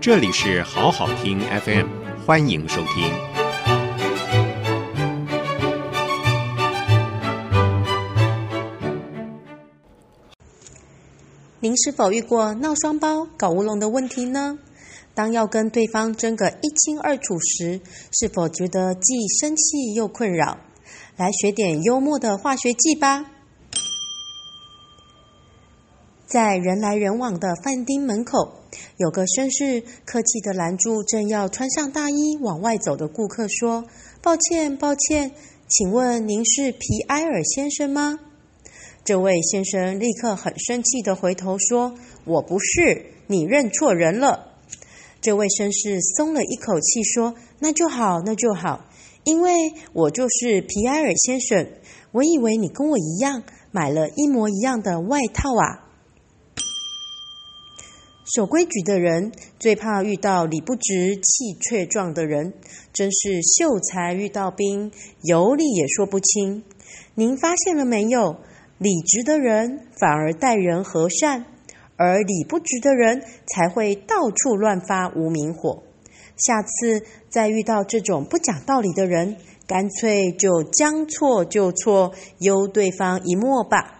这里是好好听 FM，欢迎收听。您是否遇过闹双胞、搞乌龙的问题呢？当要跟对方争个一清二楚时，是否觉得既生气又困扰？来学点幽默的化学技吧。在人来人往的饭厅门口，有个绅士客气地拦住正要穿上大衣往外走的顾客，说：“抱歉，抱歉，请问您是皮埃尔先生吗？”这位先生立刻很生气地回头说：“我不是，你认错人了。”这位绅士松了一口气说：“那就好，那就好，因为我就是皮埃尔先生。我以为你跟我一样买了一模一样的外套啊。”守规矩的人最怕遇到理不直气却壮的人，真是秀才遇到兵，有理也说不清。您发现了没有？理直的人反而待人和善，而理不直的人才会到处乱发无名火。下次再遇到这种不讲道理的人，干脆就将错就错，优对方一默吧。